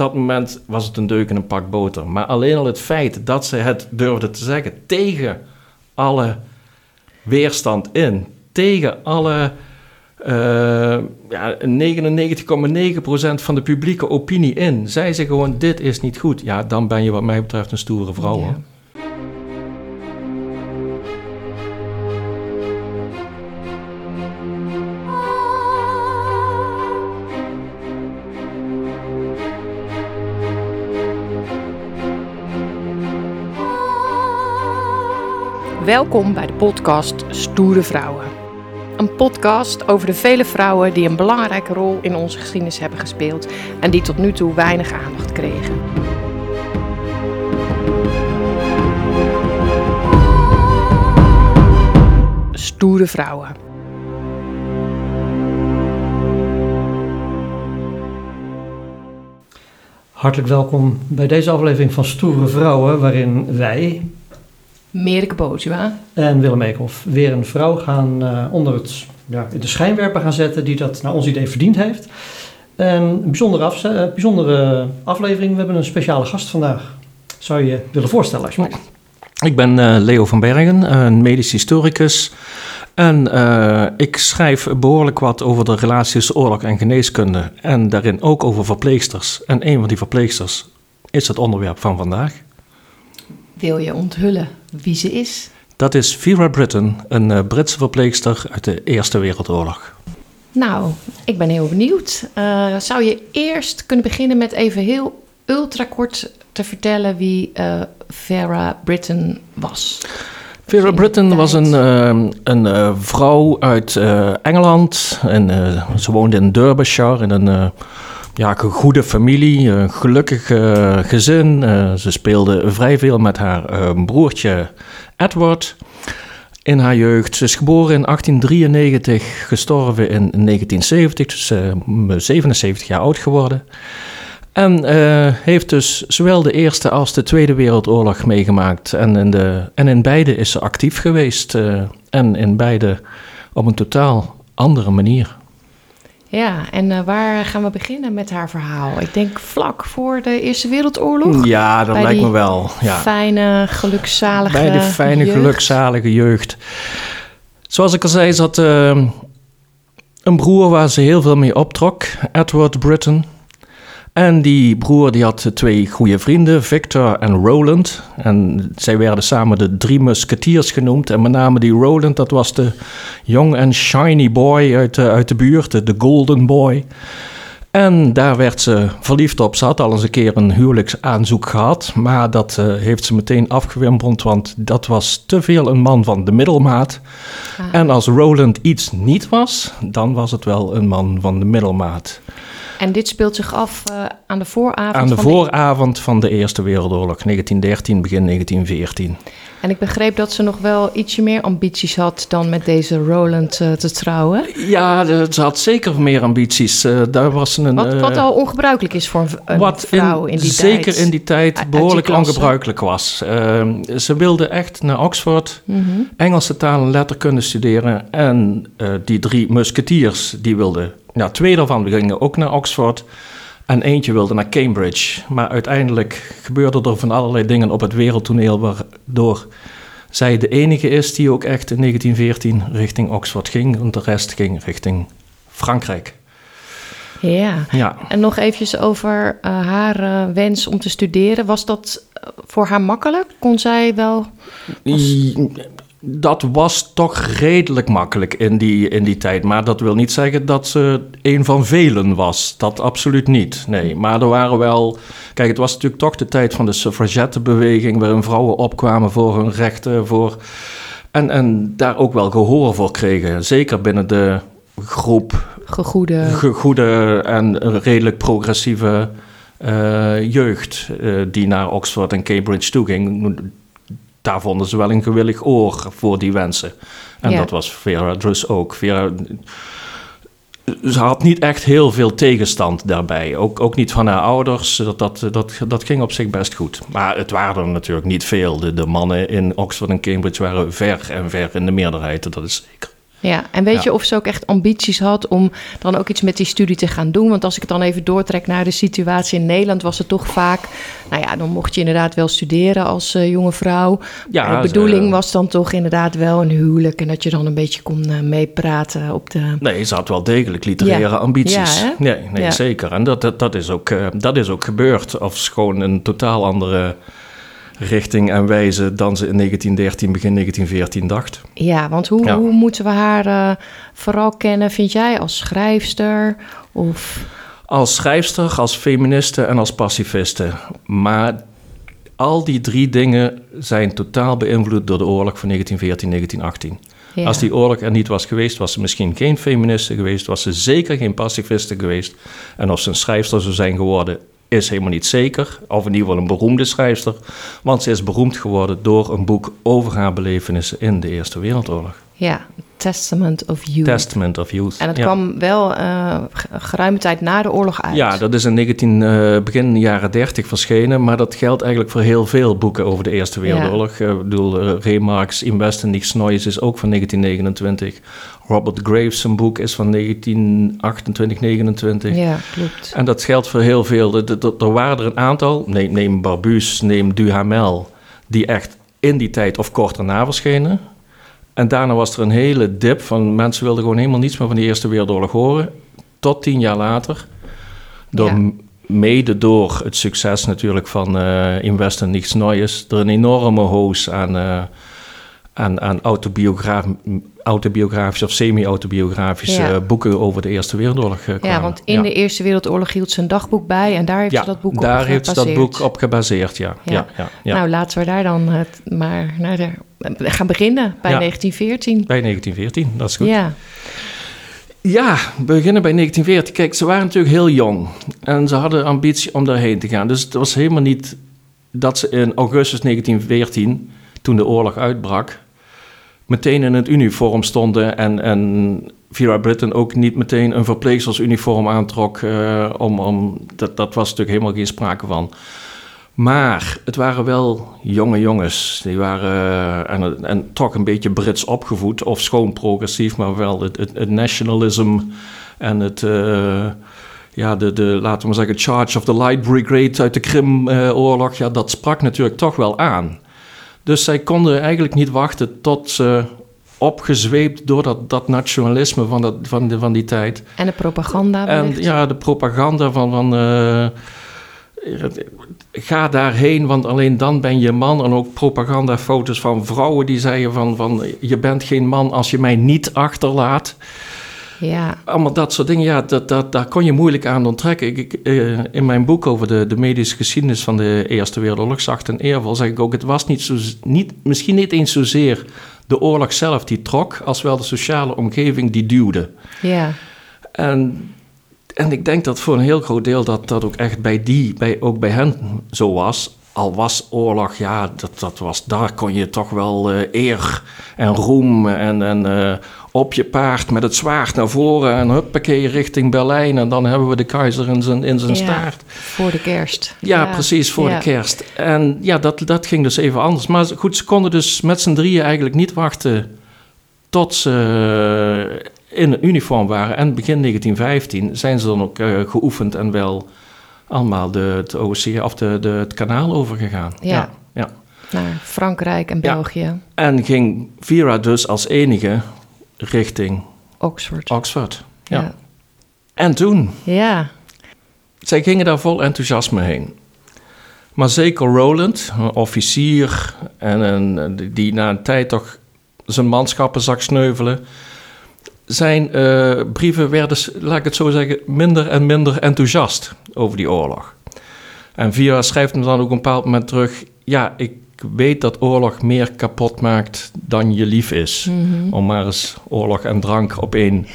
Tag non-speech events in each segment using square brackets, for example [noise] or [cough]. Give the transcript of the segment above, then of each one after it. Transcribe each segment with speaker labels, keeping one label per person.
Speaker 1: dat moment was het een deuk in een pak boter. Maar alleen al het feit dat ze het durfde te zeggen tegen alle weerstand in, tegen alle uh, ja, 99,9% van de publieke opinie in, zei ze gewoon: dit is niet goed. Ja, dan ben je, wat mij betreft, een stoere vrouw. Ja.
Speaker 2: Welkom bij de podcast Stoere Vrouwen. Een podcast over de vele vrouwen die een belangrijke rol in onze geschiedenis hebben gespeeld en die tot nu toe weinig aandacht kregen. Stoere Vrouwen.
Speaker 3: Hartelijk welkom bij deze aflevering van Stoere Vrouwen, waarin wij,
Speaker 2: Merike Bozua.
Speaker 3: En Willem Eekhoff. Weer een vrouw gaan uh, onder het, ja, de schijnwerper gaan zetten die dat naar ons idee verdiend heeft. En een bijzondere, af, uh, bijzondere aflevering. We hebben een speciale gast vandaag. Zou je je willen voorstellen alsjeblieft?
Speaker 1: Ik ben uh, Leo van Bergen, een medisch historicus. En ik schrijf behoorlijk wat over de relatie tussen oorlog en geneeskunde. En daarin ook over verpleegsters. En een van die verpleegsters is het onderwerp van vandaag.
Speaker 2: Wil je onthullen wie ze is?
Speaker 1: Dat is Vera Britton, een uh, Britse verpleegster uit de Eerste Wereldoorlog.
Speaker 2: Nou, ik ben heel benieuwd. Uh, zou je eerst kunnen beginnen met even heel ultra kort te vertellen wie uh, Vera Britton was?
Speaker 1: Vera Britton was een, een vrouw uit Engeland. En, ze woonde in Derbyshire in een ja, een goede familie, een gelukkig uh, gezin. Uh, ze speelde vrij veel met haar uh, broertje Edward in haar jeugd. Ze is geboren in 1893, gestorven in 1970, dus 77 jaar oud geworden. En heeft dus zowel de Eerste als de Tweede Wereldoorlog meegemaakt. En in, de, en in beide is ze actief geweest. en in beide op een totaal andere manier.
Speaker 2: Ja, en uh, waar gaan we beginnen met haar verhaal? Ik denk vlak voor de Eerste Wereldoorlog.
Speaker 1: Ja, dat lijkt me wel. Ja.
Speaker 2: Fijne, gelukzalige
Speaker 1: Bij de fijne,
Speaker 2: jeugd.
Speaker 1: gelukzalige jeugd. Zoals ik al zei, ze had uh, een broer waar ze heel veel mee optrok, Edward Britton. En die broer die had twee goede vrienden, Victor en Roland. En zij werden samen de drie musketiers genoemd. En met name die Roland, dat was de young and shiny boy uit de, uit de buurt, de, de golden boy. En daar werd ze verliefd op. Ze had al eens een keer een huwelijksaanzoek gehad. Maar dat uh, heeft ze meteen afgewimpeld, want dat was te veel een man van de middelmaat. Ah. En als Roland iets niet was, dan was het wel een man van de middelmaat.
Speaker 2: En dit speelt zich af uh, aan de vooravond
Speaker 1: Aan de
Speaker 2: van
Speaker 1: vooravond de... van de Eerste Wereldoorlog, 1913, begin 1914.
Speaker 2: En ik begreep dat ze nog wel ietsje meer ambities had dan met deze Roland uh, te trouwen.
Speaker 1: Ja, ze had zeker meer ambities. Uh, daar was een,
Speaker 2: wat, wat al ongebruikelijk is voor een,
Speaker 1: wat
Speaker 2: vrouw in,
Speaker 1: in
Speaker 2: die
Speaker 1: zeker
Speaker 2: tijd.
Speaker 1: Zeker in die tijd behoorlijk ongebruikelijk was. Ehm, ze wilde echt naar Oxford, mm -hmm. Engelse taal en letterkunde studeren. En die drie musketiers, die wilden nou, twee daarvan gingen ook naar Oxford en eentje wilde naar Cambridge. Maar uiteindelijk gebeurden er van allerlei dingen op het wereldtoneel waardoor zij de enige is die ook echt in 1914 richting Oxford ging. Want de rest ging richting Frankrijk.
Speaker 2: Ja.
Speaker 1: ja.
Speaker 2: En nog eventjes over uh, haar uh, wens om te studeren. Was dat voor haar makkelijk? Kon zij wel...
Speaker 1: Was dat was toch redelijk makkelijk in die, in die tijd. Maar dat wil niet zeggen dat ze een van velen was. Dat absoluut niet. Nee, maar er waren wel. Kijk, het was natuurlijk toch de tijd van de suffragettenbeweging. waarin vrouwen opkwamen voor hun rechten. Voor, en, en daar ook wel gehoor voor kregen. Zeker binnen de groep.
Speaker 2: Gegoede.
Speaker 1: Gegoede en redelijk progressieve. Uh, jeugd uh, die naar Oxford en Cambridge toe ging daar vonden ze wel een gewillig oor voor die wensen. En ja. dat was Vera dus ook. Vera, ze had niet echt heel veel tegenstand daarbij. Ook, ook niet van haar ouders. Dat, dat, dat, dat ging op zich best goed. Maar het waren er natuurlijk niet veel. De, de mannen in Oxford en Cambridge waren ver en ver in de meerderheid. Dat is zeker.
Speaker 2: Ja, en weet
Speaker 1: Ja.
Speaker 2: je of ze ook echt ambities had om dan ook iets met die studie te gaan doen? Want als ik het dan even doortrek naar de situatie in Nederland, was het toch vaak, nou ja, dan mocht je inderdaad wel studeren als eh, jonge vrouw.
Speaker 1: Ja,
Speaker 2: de bedoeling
Speaker 1: ze-
Speaker 2: was dan toch inderdaad wel een huwelijk en dat je dan een beetje kon eh, meepraten op de.
Speaker 1: Nee, ze had wel degelijk literaire
Speaker 2: Ja.
Speaker 1: ambities.
Speaker 2: Ja,
Speaker 1: nee, nee zeker. En dat, dat, dat, is ook, eh, dat is ook gebeurd. Of schoon een totaal andere richting en wijze dan ze in 1913, begin 1914 dacht.
Speaker 2: Ja, want hoe,
Speaker 1: Ja.
Speaker 2: hoe moeten we haar eh, vooral kennen, vind jij, als schrijfster? Of
Speaker 1: Als schrijfster, als feministe en als pacifiste. Maar al die drie dingen zijn totaal beïnvloed door de oorlog van 1914, 1918.
Speaker 2: ja.
Speaker 1: Als die oorlog er niet was geweest, was ze misschien geen feministe geweest, was ze zeker geen pacifiste geweest. En of ze een schrijfster zou zijn geworden, is helemaal niet zeker. Of in ieder geval een beroemde schrijfster. Want ze is beroemd geworden door een boek over haar belevenissen in de Eerste Wereldoorlog.
Speaker 2: Ja, Testament of Youth.
Speaker 1: Testament of Youth.
Speaker 2: En het
Speaker 1: Ja.
Speaker 2: kwam wel eh, geruime tijd na de oorlog uit.
Speaker 1: Ja, dat is in 19, eh, begin jaren 30 verschenen, maar dat geldt eigenlijk voor heel veel boeken over de Eerste Wereldoorlog. Eh, Ik bedoel, Remarks Im Westen Neues is ook van 1929. Robert Graves, zijn boek, is van 1928, 29.
Speaker 2: Ja, klopt.
Speaker 1: En dat geldt voor heel veel. Er- waren er een aantal, neem, neem Barbuus, neem Duhamel, die echt in die tijd of kort daarna verschenen. En daarna was er een hele dip van mensen wilden gewoon helemaal niets meer van de Eerste Wereldoorlog horen. Tot tien jaar later. Door,
Speaker 2: Ja.
Speaker 1: Mede door het succes natuurlijk van eh In Westen niets Neues. Er een enorme hoos aan, eh, aan, aan autobiograaf, autobiografische of semi-autobiografische
Speaker 2: Ja.
Speaker 1: eh, boeken over de Eerste Wereldoorlog eh, kwamen.
Speaker 2: Ja, want in de Eerste Wereldoorlog hield ze een dagboek bij en daar heeft
Speaker 1: ja,
Speaker 2: ze dat boek op
Speaker 1: daar heeft ze dat boek op gebaseerd, ja.
Speaker 2: Ja. Nou, laten we daar dan het maar naar de, gaan beginnen bij
Speaker 1: Ja.
Speaker 2: 1914.
Speaker 1: Bij 1914, dat is goed. Ja.
Speaker 2: Ja,
Speaker 1: we beginnen bij 1914. Kijk, ze waren natuurlijk heel jong. En ze hadden ambitie om daarheen te gaan. Dus het was helemaal niet dat ze in augustus 1914, toen de oorlog uitbrak, meteen in het uniform stonden. En, en Vera ook niet meteen een verpleegstersuniform aantrok. eh, om, om, dat, dat was natuurlijk helemaal geen sprake van. Maar het waren wel jonge jongens. Die waren eh, en, en toch een beetje Brits opgevoed. Of schoon progressief, maar wel het, het, en het... eh, ja, de, de, laten we maar zeggen, Charge of the Light Brigade uit de Krimoorlog. ja, dat sprak natuurlijk toch wel aan. Dus zij konden eigenlijk niet wachten tot ze opgezweept door dat, dat nationalisme van, dat, van, de, van die tijd.
Speaker 2: en de propaganda
Speaker 1: En ja, de propaganda van, van eh, ga daarheen, want alleen dan ben je man. En ook propagandafoto's van vrouwen die zeiden van, van je bent geen man als je mij niet achterlaat.
Speaker 2: Ja,
Speaker 1: Allemaal dat soort dingen, ja, dat, dat, daar kon je moeilijk aan onttrekken. Ik, ik, eh, in mijn boek over de, de medische geschiedenis van de Eerste Wereldoorlog, zacht en eervol, zeg ik ook, het was niet zo, niet, misschien niet eens zozeer de oorlog zelf die trok, als wel de sociale omgeving die duwde.
Speaker 2: ja,
Speaker 1: En, en ik denk dat voor een heel groot deel dat dat ook echt bij die, bij, ook bij hen zo was. Al was oorlog, ja, dat, dat was, daar kon je toch wel eh, eer en roem en, en eh, op je paard met het zwaard naar voren en huppakee richting Berlijn. En dan hebben we de keizer in zijn, in zijn
Speaker 2: Ja.
Speaker 1: staart.
Speaker 2: voor de kerst.
Speaker 1: Ja, precies, voor
Speaker 2: Ja.
Speaker 1: de kerst. En ja, dat, dat ging dus even anders. Maar goed, ze konden dus met z'n drieën eigenlijk niet wachten tot ze in een uniform waren. En begin 1915 zijn ze dan ook eh, geoefend en wel allemaal de, het OC of de, de, het kanaal overgegaan.
Speaker 2: Ja.
Speaker 1: ja.
Speaker 2: Naar Frankrijk en
Speaker 1: Ja.
Speaker 2: België,
Speaker 1: En ging Vera dus als enige richting
Speaker 2: Oxford.
Speaker 1: Oxford. Ja.
Speaker 2: Ja.
Speaker 1: En toen,
Speaker 2: ja,
Speaker 1: zij gingen daar vol enthousiasme heen. Maar zeker Roland, een officier en een, die na een tijd toch zijn manschappen zag sneuvelen. Zijn eh, brieven werden, laat ik het zo zeggen, minder en minder enthousiast over die oorlog. En Vira schrijft hem dan ook een bepaald moment terug: Ja, ik weet dat oorlog meer kapot maakt dan je lief is.
Speaker 2: Mhm.
Speaker 1: Om maar eens oorlog en drank op één [laughs]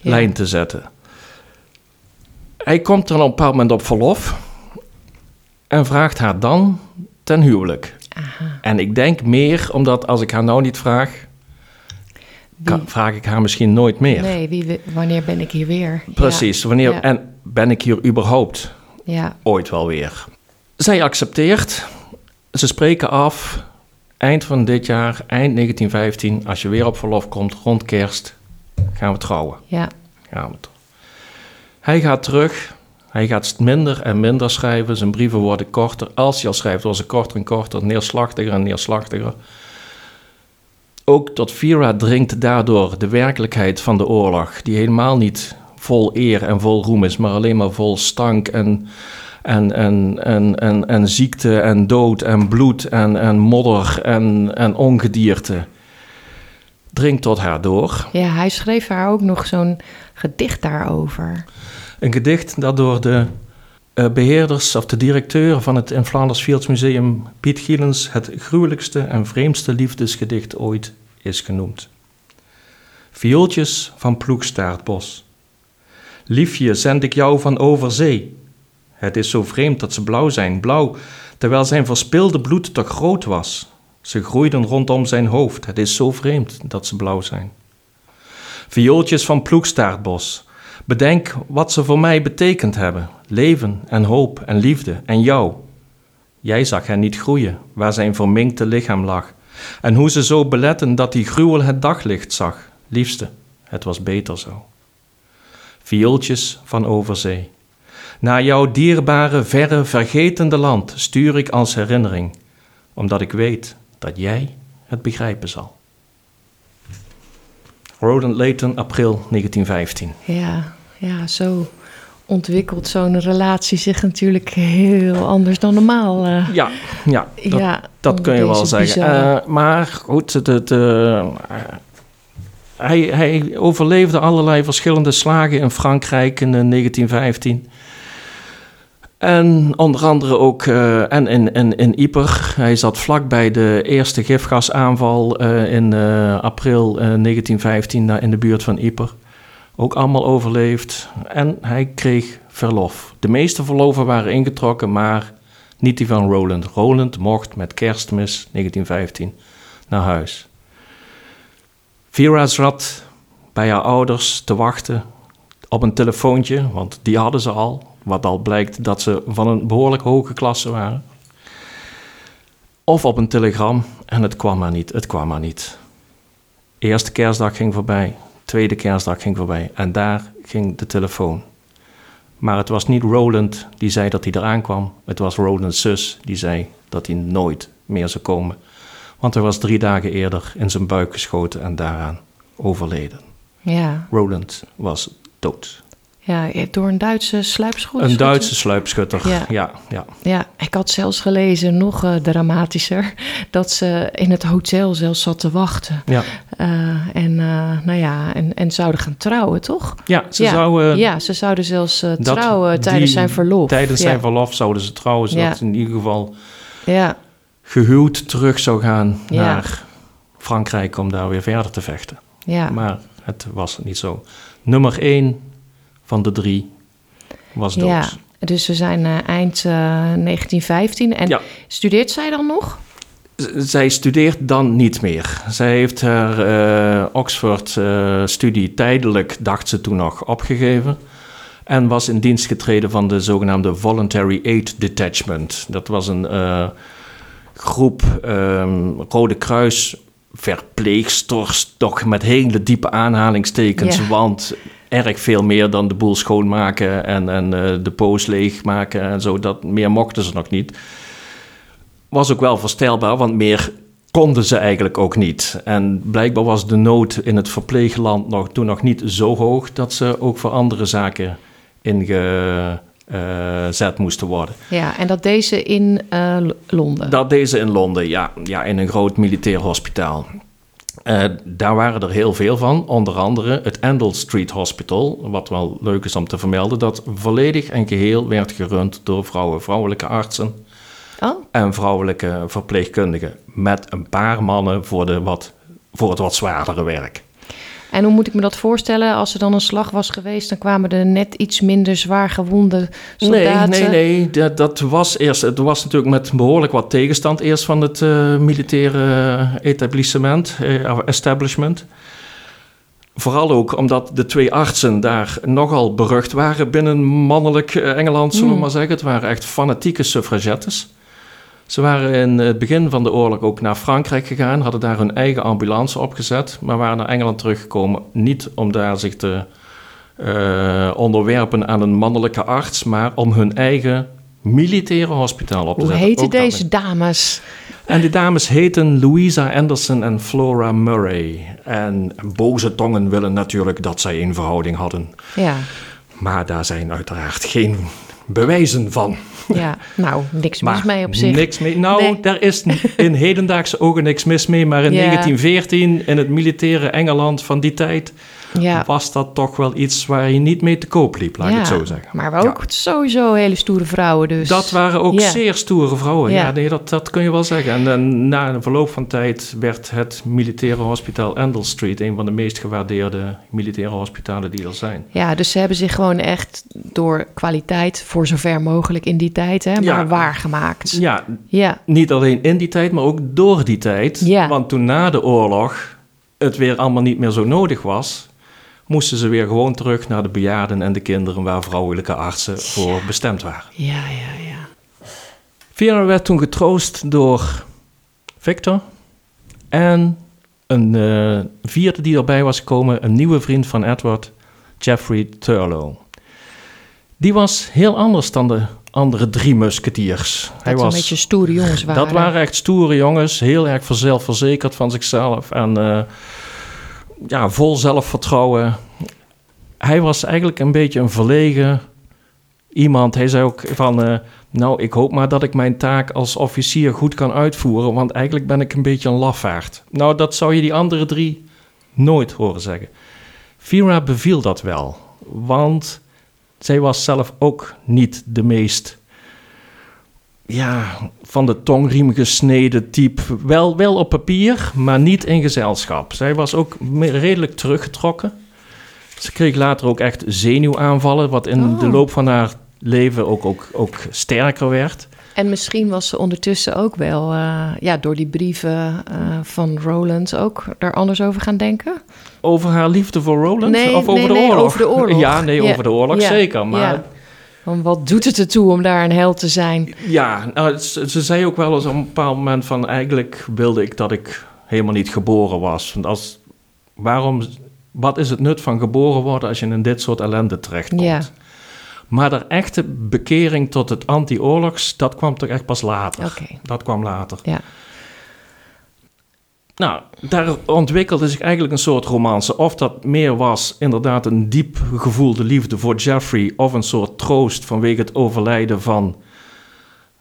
Speaker 2: Ja.
Speaker 1: lijn te zetten. Hij komt dan op een bepaald moment op verlof en vraagt haar dan ten huwelijk.
Speaker 2: Aha.
Speaker 1: En ik denk meer omdat als ik haar nou niet vraag, kan- vraag ik haar misschien nooit meer.
Speaker 2: Nee, wie, wanneer ben ik hier weer?
Speaker 1: Precies, wanneer
Speaker 2: Ja.
Speaker 1: en ben ik hier überhaupt
Speaker 2: Ja,
Speaker 1: ooit wel weer? Zij accepteert, ze spreken af eind van dit jaar, eind 1915, als je weer op verlof komt, rond kerst, gaan we trouwen.
Speaker 2: Ja.
Speaker 1: Gaan we Hij gaat terug. Hij gaat minder en minder schrijven. Zijn brieven worden korter. Als hij al schrijft, worden ze korter en korter, neerslachtiger en neerslachtiger. Ook tot Vira dringt daardoor de werkelijkheid van de oorlog, die helemaal niet vol eer en vol roem is, maar alleen maar vol stank en, en, en, en, en, en ziekte en dood en bloed en, en modder en, en ongedierte. Dringt tot haar door.
Speaker 2: ja, hij schreef haar ook nog zo'n gedicht daarover.
Speaker 1: Een gedicht dat door de eh, beheerders of de directeur van het in Flanders Fields Museum, Piet Gielens, het gruwelijkste en vreemdste liefdesgedicht ooit is genoemd. Viooltjes van Ploegstaartbos. Liefje, zend ik jou van over zee. Het is zo vreemd dat ze blauw zijn, blauw, terwijl zijn verspilde bloed toch groot was. Ze groeiden rondom zijn hoofd, het is zo vreemd dat ze blauw zijn. Viooltjes van Ploegstaartbos. Bedenk wat ze voor mij betekend hebben: leven en hoop en liefde en jou. Jij zag hen niet groeien waar zijn verminkte lichaam lag, en hoe ze zo beletten dat die gruwel het daglicht zag. Liefste, het was beter zo. Viooltjes van overzee. Naar jouw dierbare, verre, vergetende land stuur ik als herinnering, omdat ik weet dat jij het begrijpen zal. Roland Layton, april 1915.
Speaker 2: Ja, ja, zo ontwikkelt zo'n relatie zich natuurlijk heel anders dan normaal. eh.
Speaker 1: Ja, ja, dat,
Speaker 2: ja,
Speaker 1: dat kun je wel zeggen. Eh, maar goed, de, eh, hij, hij overleefde allerlei verschillende slagen in Frankrijk in eh, 1915. En onder andere ook eh, en in, in, in Ypres. Hij zat vlak bij de eerste gifgasaanval eh, in eh, april eh, 1915 daar in de buurt van Ypres. Ook allemaal overleefd. En hij kreeg verlof. De meeste verloven waren ingetrokken, maar niet die van Roland. Roland mocht met kerstmis 1915 naar huis. Vera zat bij haar ouders te wachten op een telefoontje, want die hadden ze al. Wat al blijkt dat ze van een behoorlijk hoge klasse waren. Of op een telegram en het kwam maar niet, het kwam maar niet. Eerste kerstdag ging voorbij, tweede kerstdag ging voorbij en daar ging de telefoon. Maar het was niet Roland die zei dat hij eraan kwam. Het was Roland's zus die zei dat hij nooit meer zou komen. Want hij was drie dagen eerder in zijn buik geschoten en daaraan overleden.
Speaker 2: ja,
Speaker 1: Roland was dood.
Speaker 2: Ja, door een Duitse sluipschot.
Speaker 1: Een Duitse sluipschutter.
Speaker 2: Ja.
Speaker 1: Ja, ja.
Speaker 2: Ja, ik had zelfs gelezen, nog eh, dramatischer, [laughs] dat ze in het hotel zelfs zat te wachten.
Speaker 1: ja.
Speaker 2: Eh, en, eh, nou ja, en, en zouden gaan trouwen, toch?
Speaker 1: ja ze
Speaker 2: ja,
Speaker 1: zouden
Speaker 2: ja, ze zouden zelfs eh, trouwen tijdens
Speaker 1: die-
Speaker 2: zijn verlof.
Speaker 1: tijdens
Speaker 2: ja.
Speaker 1: zijn verlof zouden ze trouwen, zodat hij in ieder geval
Speaker 2: Ja,
Speaker 1: gehuwd terug zou gaan naar Frankrijk om daar weer verder te vechten.
Speaker 2: ja.
Speaker 1: Maar het was niet zo. Nummer één van de drie was dood.
Speaker 2: ja. Dus we zijn eh, eind eh, 1915. En
Speaker 1: Ja.
Speaker 2: studeert zij dan nog?
Speaker 1: Zij studeert dan niet meer. Zij heeft haar eh, Oxford-studie tijdelijk, dacht ze toen nog, opgegeven. En was in dienst getreden van de zogenaamde Voluntary Aid Detachment. Dat was een eh, groep ehm, Rode Kruis verpleegsters, toch met hele diepe aanhalingstekens. Want erg veel meer dan de boel schoonmaken en, en eh, de poos leegmaken en zo. Dat, meer mochten ze nog niet was ook wel voorstelbaar, want meer konden ze eigenlijk ook niet. En blijkbaar was de nood in het verpleegland nog, toen nog niet zo hoog dat ze ook voor andere zaken ingezet moesten worden.
Speaker 2: Ja, en dat deze in eh, Londen.
Speaker 1: Dat deze in Londen, ja, ja in een groot militair hospitaal. Eh, daar waren er heel veel van, onder andere het Endell Street Hospital, wat wel leuk is om te vermelden, dat volledig en geheel werd gerund door vrouwen, vrouwelijke artsen
Speaker 2: Oh,
Speaker 1: en vrouwelijke verpleegkundigen. Met een paar mannen voor, de wat, voor het wat zwaardere werk.
Speaker 2: En hoe moet ik me dat voorstellen? Als er dan een slag was geweest, dan kwamen er net iets minder zwaar gewonde soldaten.
Speaker 1: Nee, nee, nee. Dat, dat was eerst. Het was natuurlijk met behoorlijk wat tegenstand eerst van het eh, militaire etablissement, eh, establishment. Vooral ook omdat de twee artsen daar nogal berucht waren binnen mannelijk eh, Engeland, zullen we
Speaker 2: Hmm.
Speaker 1: maar zeggen. Het waren echt fanatieke suffragettes. Ze waren in het begin van de oorlog ook naar Frankrijk gegaan, hadden daar hun eigen ambulance opgezet, maar waren naar Engeland teruggekomen. Niet om daar zich te uh, onderwerpen aan een mannelijke arts, maar om hun eigen militaire hospitaal op te
Speaker 2: Hoe
Speaker 1: zetten.
Speaker 2: heten
Speaker 1: Ook
Speaker 2: deze dames?
Speaker 1: En die dames heten Louisa Anderson en Flora Murray. En boze tongen willen natuurlijk dat zij een verhouding hadden.
Speaker 2: Ja,
Speaker 1: Maar daar zijn uiteraard geen bewijzen van.
Speaker 2: Ja. nou, niks mis mee op zich.
Speaker 1: Niks mee. Nou,
Speaker 2: Nee.
Speaker 1: daar is in hedendaagse ogen niks mis mee. Maar in
Speaker 2: Ja.
Speaker 1: 1914, in het militaire Engeland van die tijd,
Speaker 2: Ja.
Speaker 1: was dat toch wel iets waar je niet mee te koop liep, laat ik
Speaker 2: Ja,
Speaker 1: het zo zeggen.
Speaker 2: Maar ook sowieso hele stoere vrouwen dus.
Speaker 1: Dat waren ook zeer stoere vrouwen. Ja, nee, dat, dat kun je wel zeggen. En, na een verloop van tijd werd het militaire hospitaal Endell Street een van de meest gewaardeerde militaire hospitalen die er zijn.
Speaker 2: Ja, dus ze hebben zich gewoon echt door kwaliteit, voor zover mogelijk in die tijd, hè, maar waargemaakt.
Speaker 1: Ja,
Speaker 2: Ja,
Speaker 1: niet alleen in die tijd, maar ook door die tijd.
Speaker 2: Ja.
Speaker 1: Want toen na de oorlog het weer allemaal niet meer zo nodig was, moesten ze weer gewoon terug naar de bejaarden en de kinderen waar vrouwelijke artsen voor bestemd waren.
Speaker 2: ja, ja, ja.
Speaker 1: Vera werd toen getroost door Victor en een eh, vierde die erbij was gekomen, een nieuwe vriend van Edward, Geoffrey Thurlow. Die was heel anders dan de andere drie musketiers.
Speaker 2: Dat een beetje stoere jongens waren.
Speaker 1: Dat waren echt stoere jongens, heel erg zelfverzekerd van zichzelf en eh, ja, vol zelfvertrouwen. Hij was eigenlijk een beetje een verlegen iemand. Hij zei ook van, eh, nou, ik hoop maar dat ik mijn taak als officier goed kan uitvoeren, want eigenlijk ben ik een beetje een lafaard. Nou, dat zou je die andere drie nooit horen zeggen. Vera beviel dat wel, want zij was zelf ook niet de meest ja, van de tongriem gesneden type. Wel, wel op papier, maar niet in gezelschap. Zij was ook redelijk teruggetrokken. Ze kreeg later ook echt zenuwaanvallen, wat in
Speaker 2: Oh.
Speaker 1: de loop van haar leven ook, ook, ook sterker werd.
Speaker 2: En misschien was ze ondertussen ook wel, eh, ja, door die brieven eh, van Roland ook daar anders over gaan denken.
Speaker 1: Over haar liefde voor Roland?
Speaker 2: Nee,
Speaker 1: of over
Speaker 2: nee,
Speaker 1: de
Speaker 2: nee,
Speaker 1: oorlog?
Speaker 2: over de oorlog.
Speaker 1: Ja, nee,
Speaker 2: Ja,
Speaker 1: over de oorlog
Speaker 2: ja,
Speaker 1: zeker. Maar
Speaker 2: ja. Van wat doet het ertoe om daar een held te zijn?
Speaker 1: Ja, nou, ze, ze zei ook wel eens op een bepaald moment van... eigenlijk wilde ik dat ik helemaal niet geboren was. Want als, waarom, wat is het nut van geboren worden als je in dit soort ellende terechtkomt?
Speaker 2: Ja.
Speaker 1: Maar de echte bekering tot het anti-oorlogs, dat kwam toch echt pas later. Dat kwam later.
Speaker 2: Ja.
Speaker 1: Nou, daar ontwikkelde zich eigenlijk een soort romance. Of dat meer was inderdaad een diep gevoelde liefde voor Jeffrey... of een soort troost vanwege het overlijden van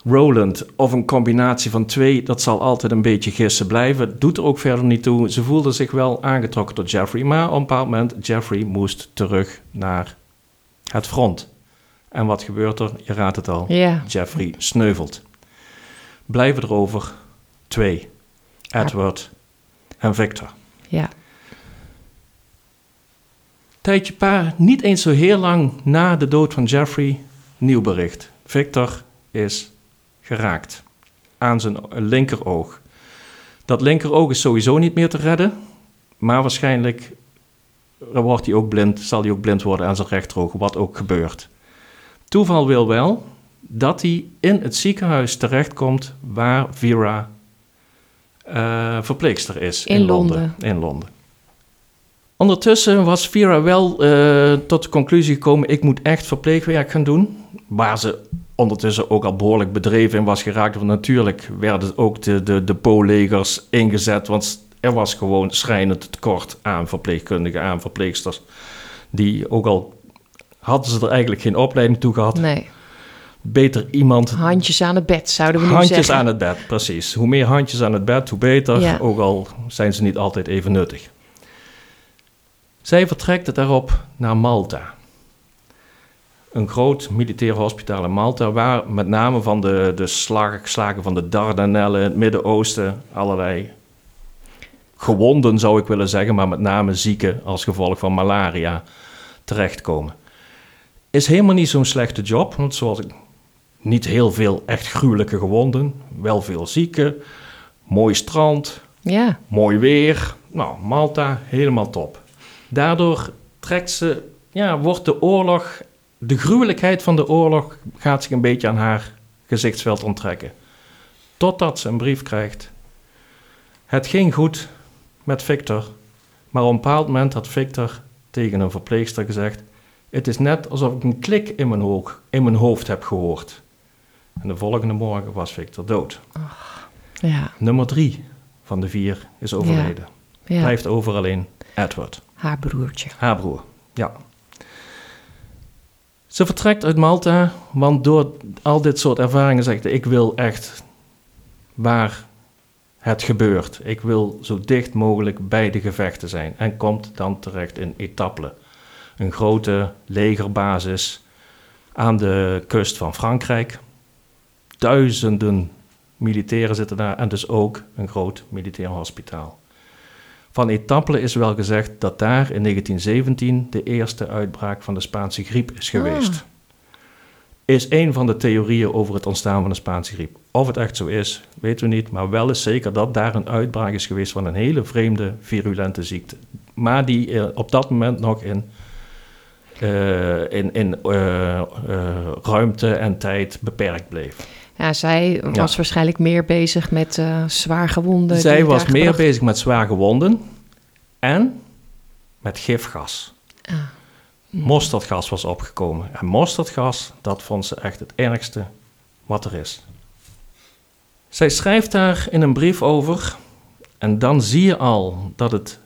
Speaker 1: Roland... of een combinatie van twee, dat zal altijd een beetje gissen blijven. Het doet er ook verder niet toe. Ze voelde zich wel aangetrokken tot Jeffrey... maar op een bepaald moment, Jeffrey moest terug naar het front. En wat gebeurt er? Je raadt het al.
Speaker 2: Ja.
Speaker 1: Jeffrey sneuvelt. Blijven er over twee. Edward en Victor.
Speaker 2: Ja.
Speaker 1: Tijdje pa, niet eens zo heel lang na de dood van Jeffrey, nieuw bericht. Victor is geraakt aan zijn linkeroog. Dat linkeroog is sowieso niet meer te redden, maar waarschijnlijk wordt hij ook blind, zal hij ook blind worden aan zijn rechteroog, wat ook gebeurt. Toeval wil wel dat hij in het ziekenhuis terechtkomt waar Vera eh, verpleegster is in,
Speaker 2: In
Speaker 1: Londen.
Speaker 2: Londen.
Speaker 1: In Londen. Ondertussen was Vera wel eh, tot de conclusie gekomen: ik moet echt verpleegwerk gaan doen. Waar ze ondertussen ook al behoorlijk bedreven in was geraakt. Want natuurlijk werden ook de, de, de Po-legers ingezet. Want er was gewoon schrijnend tekort aan verpleegkundigen, aan verpleegsters. Die ook al hadden ze er eigenlijk geen opleiding toe gehad.
Speaker 2: Nee.
Speaker 1: Beter iemand
Speaker 2: Handjes aan het bed, zouden we nu
Speaker 1: Handjes
Speaker 2: zeggen.
Speaker 1: aan het bed, precies. Hoe meer handjes aan het bed, hoe beter.
Speaker 2: Ja.
Speaker 1: Ook al zijn ze niet altijd even nuttig. Zij vertrekt daarop naar Malta. Een groot militair hospitaal in Malta, waar met name van de, de slag- slagen van de Dardanellen, het Midden-Oosten, allerlei gewonden zou ik willen zeggen, maar met name zieken als gevolg van malaria terechtkomen. Is helemaal niet zo'n slechte job, want zoals ik niet heel veel echt gruwelijke gewonden, wel veel zieken, mooi strand,
Speaker 2: Ja,
Speaker 1: mooi weer. Nou, Malta helemaal top. Daardoor trekt ze, ja, wordt de oorlog, de gruwelijkheid van de oorlog gaat zich een beetje aan haar gezichtsveld onttrekken. Totdat ze een brief krijgt. Het ging goed met Victor, maar op een bepaald moment had Victor tegen een verpleegster gezegd: Het is net alsof ik een klik in mijn, hoog, in mijn hoofd heb gehoord. En de volgende morgen was Victor dood.
Speaker 2: Ja,
Speaker 1: Nummer drie van de vier is overleden.
Speaker 2: ja.
Speaker 1: Blijft over alleen Edward,
Speaker 2: haar broertje.
Speaker 1: haar broer. Ja. Ze vertrekt uit Malta, want door al dit soort ervaringen zegt ze, ik wil echt waar het gebeurt. Ik wil zo dicht mogelijk bij de gevechten zijn. En komt dan terecht in Etaples, een grote legerbasis aan de kust van Frankrijk. Duizenden militairen zitten daar en dus ook een groot militair hospitaal. Van Etaples is wel gezegd dat daar in 1917 de eerste uitbraak van de Spaanse griep is geweest.
Speaker 2: Ah.
Speaker 1: Is een van de theorieën over het ontstaan van de Spaanse griep. Of het echt zo is, weten we niet. Maar wel is zeker dat daar een uitbraak is geweest van een hele vreemde, virulente ziekte. Maar die eh, op dat moment nog in, eh, in, in eh, ruimte en tijd beperkt bleef.
Speaker 2: Ja, zij was waarschijnlijk meer bezig met eh, zwaar gewonden.
Speaker 1: Zij was meer
Speaker 2: gebracht-
Speaker 1: bezig met zwaar gewonden en met gifgas.
Speaker 2: Ah.
Speaker 1: Mosterdgas was opgekomen. En mosterdgas, dat vond ze echt het ergste wat er is. Zij schrijft daar in een brief over. En dan zie je al dat het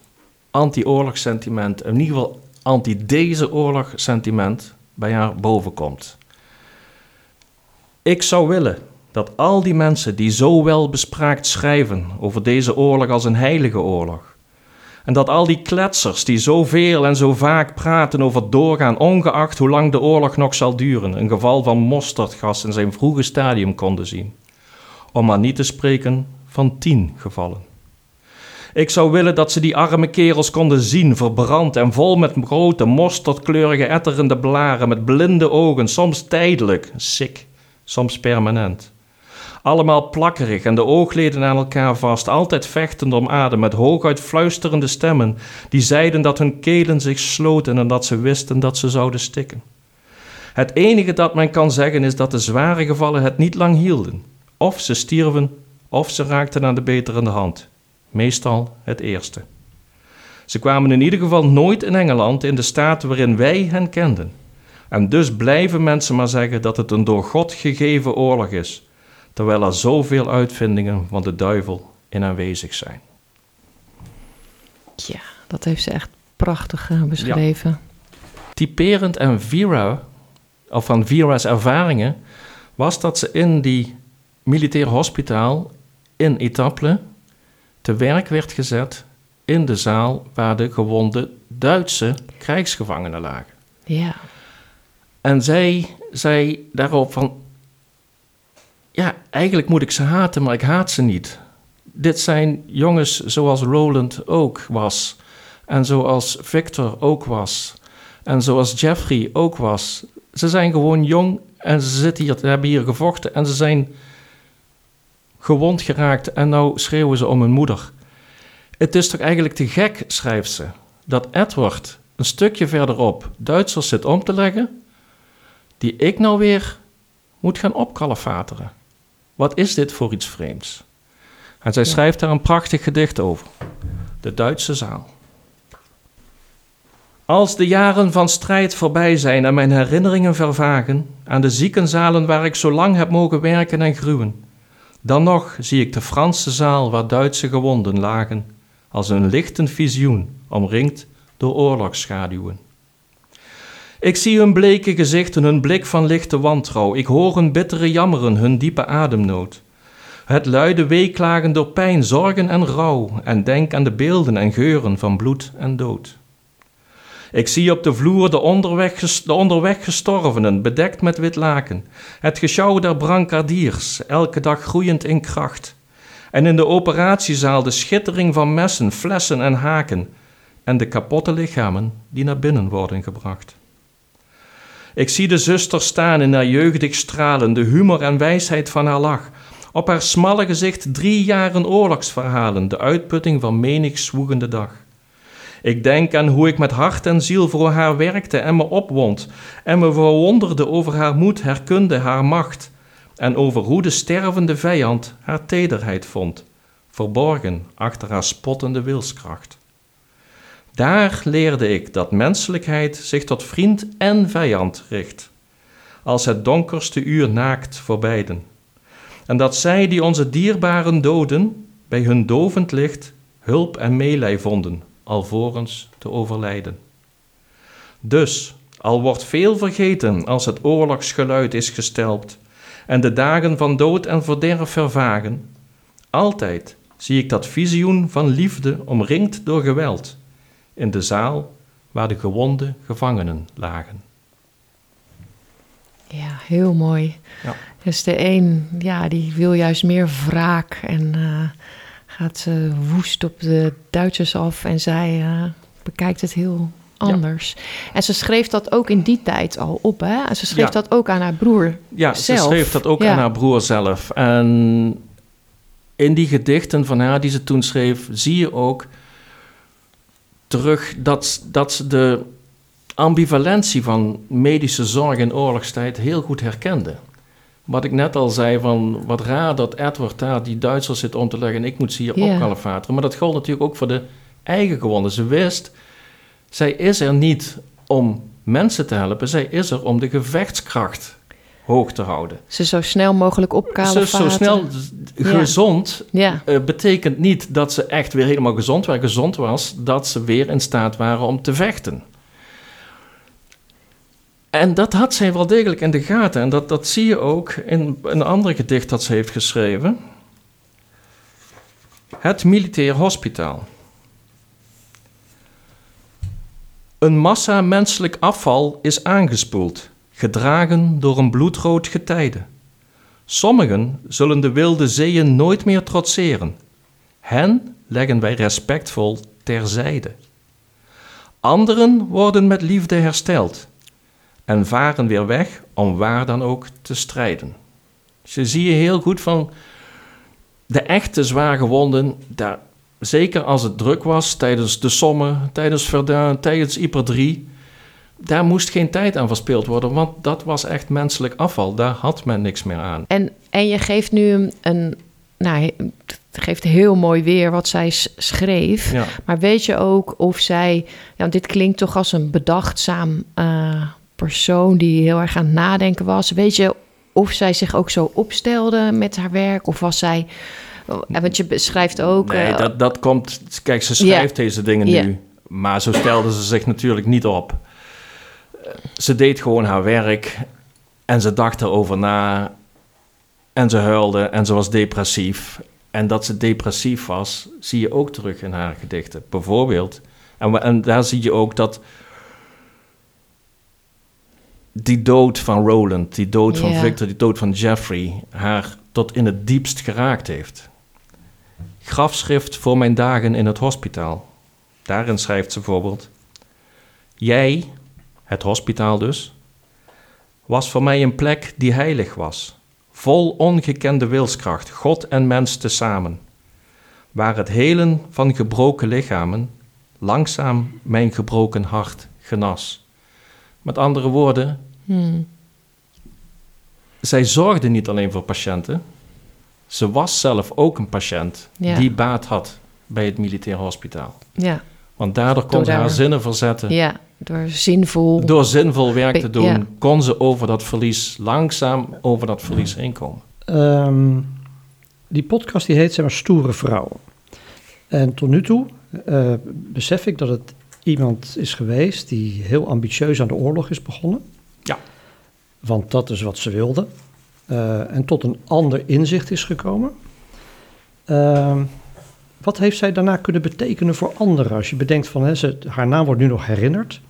Speaker 1: anti-oorlogssentiment, in ieder geval anti-deze oorlogssentiment, bij haar bovenkomt. Ik zou willen dat al die mensen die zo wel bespraakt schrijven over deze oorlog als een heilige oorlog, en dat al die kletsers die zoveel en zo vaak praten over doorgaan, ongeacht hoe lang de oorlog nog zal duren, een geval van mosterdgas in zijn vroege stadium konden zien. Om maar niet te spreken van tien gevallen. Ik zou willen dat ze die arme kerels konden zien, verbrand en vol met grote mosterdkleurige etterende blaren, met blinde ogen, soms tijdelijk, sick, soms permanent. Allemaal plakkerig en de oogleden aan elkaar vast, altijd vechtend om adem, met hooguit fluisterende stemmen, die zeiden dat hun kelen zich sloten en dat ze wisten dat ze zouden stikken. Het enige dat men kan zeggen is dat de zware gevallen het niet lang hielden. Of ze stierven, of ze raakten aan de beterende hand. Meestal het eerste. Ze kwamen in ieder geval nooit in Engeland in de staat waarin wij hen kenden. En dus blijven mensen maar zeggen dat het een door God gegeven oorlog is, terwijl er zoveel uitvindingen van de duivel in aanwezig zijn.
Speaker 2: Ja, dat heeft ze echt prachtig eh, beschreven.
Speaker 1: Typerend aan Vera, of van Vera's ervaringen, was dat ze in die militair hospitaal in Etaples te werk werd gezet in de zaal waar de gewonde Duitse krijgsgevangenen lagen.
Speaker 2: Ja.
Speaker 1: En zij zei daarop van... Ja, eigenlijk moet ik ze haten, maar ik haat ze niet. Dit zijn jongens zoals Roland ook was. En zoals Victor ook was. En zoals Jeffrey ook was. Ze zijn gewoon jong en ze zitten hier, hebben hier gevochten. En ze zijn gewond geraakt en nou schreeuwen ze om hun moeder. Het is toch eigenlijk te gek, schrijft ze, dat Edward een stukje verderop Duitsers zit om te leggen die ik nou weer moet gaan opkalefateren. Wat is dit voor iets vreemds? En zij schrijft daar een prachtig gedicht over. De Duitse zaal. Als de jaren van strijd voorbij zijn en mijn herinneringen vervagen aan de ziekenzalen waar ik zo lang heb mogen werken en gruwen, dan nog zie ik de Franse zaal waar Duitse gewonden lagen, als een lichtend visioen, omringd door oorlogsschaduwen. Ik zie hun bleke gezichten, hun blik van lichte wantrouw. Ik hoor hun bittere jammeren, hun diepe ademnood. Het luide weeklagen door pijn, zorgen en rouw, en denk aan de beelden en geuren van bloed en dood. Ik zie op de vloer de onderweg, de gestorvenen, bedekt met wit laken, het gesjouw der brancardiers, elke dag groeiend in kracht. En in de operatiezaal de schittering van messen, flessen en haken, en de kapotte lichamen die naar binnen worden gebracht. Ik zie de zuster staan in haar jeugdig stralen, de humor en wijsheid van haar lach. Op haar smalle gezicht drie jaren oorlogsverhalen, de uitputting van menig zwoegende dag. Ik denk aan hoe ik met hart en ziel voor haar werkte en me opwond, en me verwonderde over haar moed, herkunde, haar macht, en over hoe de stervende vijand haar tederheid vond, verborgen achter haar spottende wilskracht. Daar leerde ik dat menselijkheid zich tot vriend en vijand richt, als het donkerste uur naakt voor beiden, en dat zij die onze dierbaren doden, bij hun dovend licht hulp en meelij vonden, alvorens te overlijden. Dus, al wordt veel vergeten als het oorlogsgeluid is gestelpt en de dagen van dood en verderf vervagen, altijd zie ik dat visioen van liefde omringd door geweld in de zaal waar de gewonde gevangenen lagen.
Speaker 2: Ja, heel mooi.
Speaker 1: Ja.
Speaker 2: Dus de een, ja, die wil juist meer wraak en eh, gaat eh, woest op de Duitsers af en zij eh, bekijkt het heel anders. En ze schreef dat ook in die tijd al op, hè? En ze schreef
Speaker 1: Ja.
Speaker 2: dat ook aan haar broer
Speaker 1: Ja,
Speaker 2: zelf.
Speaker 1: ze schreef dat ook aan haar broer zelf. En in die gedichten van haar die ze toen schreef, zie je ook terug dat, dat ze de ambivalentie van medische zorg in oorlogstijd heel goed herkende. Wat ik net al zei, van wat raar dat Edward daar die Duitsers zit om te leggen en ik moet ze hier opkalefateren. Maar dat gold natuurlijk ook voor de eigen gewonden. Ze wist, zij is er niet om mensen te helpen, zij is er om de gevechtskracht hoog te houden.
Speaker 2: Ze zo snel mogelijk opkalen.
Speaker 1: Zo, zo snel gezond
Speaker 2: Ja,
Speaker 1: eh, betekent niet dat ze echt weer helemaal gezond waren. Gezond was dat ze weer in staat waren om te vechten. En dat had zij wel degelijk in de gaten. En dat, dat zie je ook in een ander gedicht dat ze heeft geschreven. Het Militair Hospitaal. Een massa menselijk afval is aangespoeld, gedragen door een bloedrood getijde. Sommigen zullen de wilde zeeën nooit meer trotseren. Hen leggen wij respectvol terzijde. Anderen worden met liefde hersteld en varen weer weg om waar dan ook te strijden. Dus je zie je heel goed van de echte zwaargewonden, daar, zeker als het druk was tijdens de sommen, tijdens Verdun, tijdens Yper 3, daar moest geen tijd aan verspild worden, want dat was echt menselijk afval. Daar had men niks meer aan.
Speaker 2: en, en je geeft nu een, nou, het geeft heel mooi weer wat zij schreef.
Speaker 1: Ja.
Speaker 2: Maar weet je ook of zij, ja, want dit klinkt toch als een bedachtzaam eh, persoon die heel erg aan het nadenken was. Weet je of zij zich ook zo opstelde met haar werk? Of was zij, eh, want je beschrijft ook.
Speaker 1: Nee,
Speaker 2: eh,
Speaker 1: dat, dat komt. Kijk, ze schrijft deze dingen nu. Maar zo stelde ze zich natuurlijk niet op. Ze deed gewoon haar werk. En ze dacht erover na. En ze huilde en ze was depressief. En dat ze depressief was, zie je ook terug in haar gedichten. Bijvoorbeeld. En, daar zie je ook dat. Die dood van Roland, die dood van. Victor, die dood van Jeffrey, haar tot in het diepst geraakt heeft. Grafschrift voor mijn dagen in het hospitaal. Daarin schrijft ze bijvoorbeeld: Jij, het hospitaal dus, was voor mij een plek die heilig was, vol ongekende wilskracht, God en mens tezamen, waar het helen van gebroken lichamen langzaam mijn gebroken hart genas. Met andere woorden,
Speaker 2: hmm,
Speaker 1: zij zorgde niet alleen voor patiënten, ze was zelf ook een patiënt
Speaker 2: Ja.
Speaker 1: die baat had bij het militair hospitaal.
Speaker 2: ja,
Speaker 1: Want daardoor kon
Speaker 2: Door
Speaker 1: ze haar
Speaker 2: daar-
Speaker 1: zinnen verzetten.
Speaker 2: ja, door zinvol.
Speaker 1: Door zinvol werk te doen,
Speaker 2: ja.
Speaker 1: kon ze over dat verlies, langzaam over dat verlies heen komen.
Speaker 3: Ehm, die podcast die heet zeg maar Stoere Vrouwen. En tot nu toe eh, besef ik dat het iemand is geweest die heel ambitieus aan de oorlog is begonnen.
Speaker 1: Ja.
Speaker 3: Want dat is wat ze wilde. Eh, en tot een ander inzicht is gekomen. Ehm, wat heeft zij daarna kunnen betekenen voor anderen? Als je bedenkt van hè, ze, haar naam wordt nu nog herinnerd.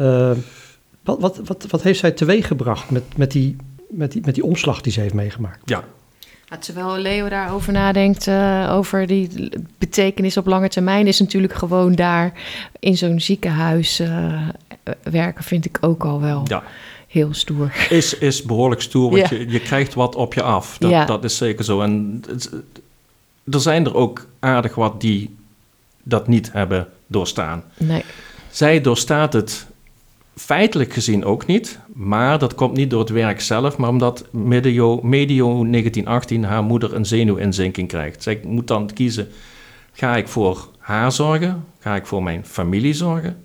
Speaker 3: Eh, wat, wat, wat, wat heeft zij teweeggebracht met, met, die, met, die, met die omslag die ze heeft meegemaakt?
Speaker 1: Ja,
Speaker 2: Ja, terwijl Leo daarover nadenkt, eh, over die betekenis op lange termijn, is natuurlijk gewoon daar in zo'n ziekenhuis eh, werken, vind ik ook al wel
Speaker 1: ja.
Speaker 2: heel stoer.
Speaker 1: Is, is behoorlijk stoer, want
Speaker 2: Ja.
Speaker 1: je, je krijgt wat op je af. Dat,
Speaker 2: Ja.
Speaker 1: dat is zeker zo. En het- er zijn er ook aardig wat die dat niet hebben doorstaan.
Speaker 2: Nee,
Speaker 1: Zij doorstaat het feitelijk gezien ook niet, maar dat komt niet door het werk zelf, maar omdat medio, medio 1918 haar moeder een zenuwinzinking krijgt. Zij moet dan kiezen, ga ik voor haar zorgen, ga ik voor mijn familie zorgen,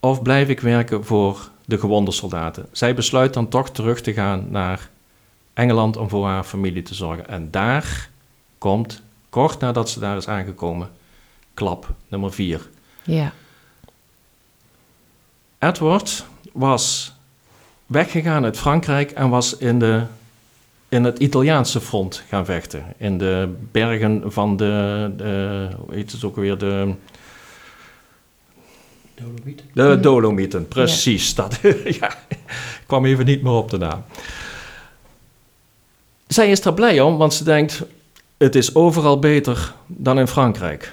Speaker 1: of blijf ik werken voor de gewonde soldaten? Zij besluit dan toch terug te gaan naar Engeland om voor haar familie te zorgen. En daar komt, kort nadat ze daar is aangekomen, klap nummer 4.
Speaker 2: Ja.
Speaker 1: Edward was weggegaan uit Frankrijk en was in, de, in het Italiaanse front gaan vechten. In de bergen van de, de hoe heet het ook weer, de...
Speaker 3: Dolomieten.
Speaker 1: De Dolomieten, precies. Dat, [laughs] ja, ik kwam even niet meer op de naam. Zij is er blij om, want ze denkt: het is overal beter dan in Frankrijk.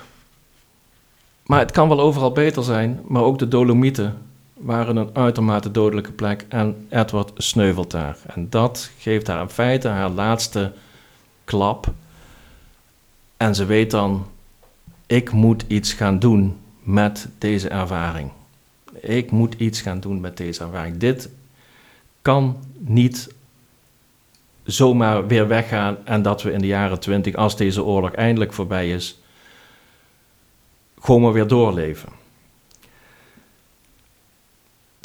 Speaker 1: Maar het kan wel overal beter zijn, maar ook de Dolomieten waren een uitermate dodelijke plek en Edward sneuvelt daar. En dat geeft haar in feite haar laatste klap. En ze weet dan: ik moet iets gaan doen met deze ervaring. Ik moet iets gaan doen met deze ervaring. Dit kan niet zomaar weer weggaan en dat we in de jaren twintig, als deze oorlog eindelijk voorbij is, gewoon maar weer doorleven.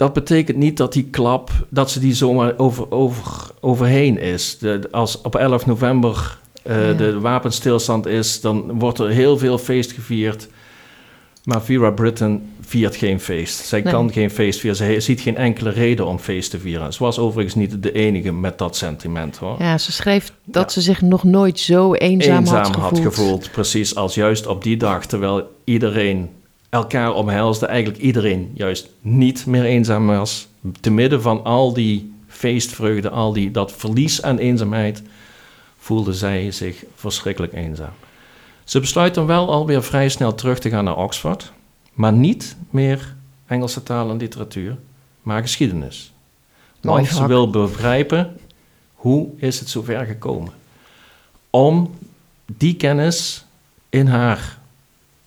Speaker 1: Dat betekent niet dat die klap, dat ze die zomaar over, over, overheen is. De, als op 11 november uh, ja. de wapenstilstand is, dan wordt er heel veel feest gevierd. Maar Vera Britton viert geen feest. Zij nee. kan geen feest vieren. Ze ziet geen enkele reden om feest te vieren. Ze was overigens niet de enige met dat sentiment hoor.
Speaker 2: Ja, ze schreef dat ja. ze zich nog nooit zo eenzaam,
Speaker 1: eenzaam
Speaker 2: had, gevoeld.
Speaker 1: had gevoeld. Precies, als juist op die dag, terwijl iedereen elkaar omhelsde, eigenlijk iedereen juist niet meer eenzaam was. Te midden van al die feestvreugde, al die, dat verlies aan eenzaamheid, voelde zij zich verschrikkelijk eenzaam. Ze besluit dan wel alweer vrij snel terug te gaan naar Oxford, maar niet meer Engelse taal en literatuur, maar geschiedenis. Want ze wil begrijpen hoe is het zover gekomen. Om die kennis in haar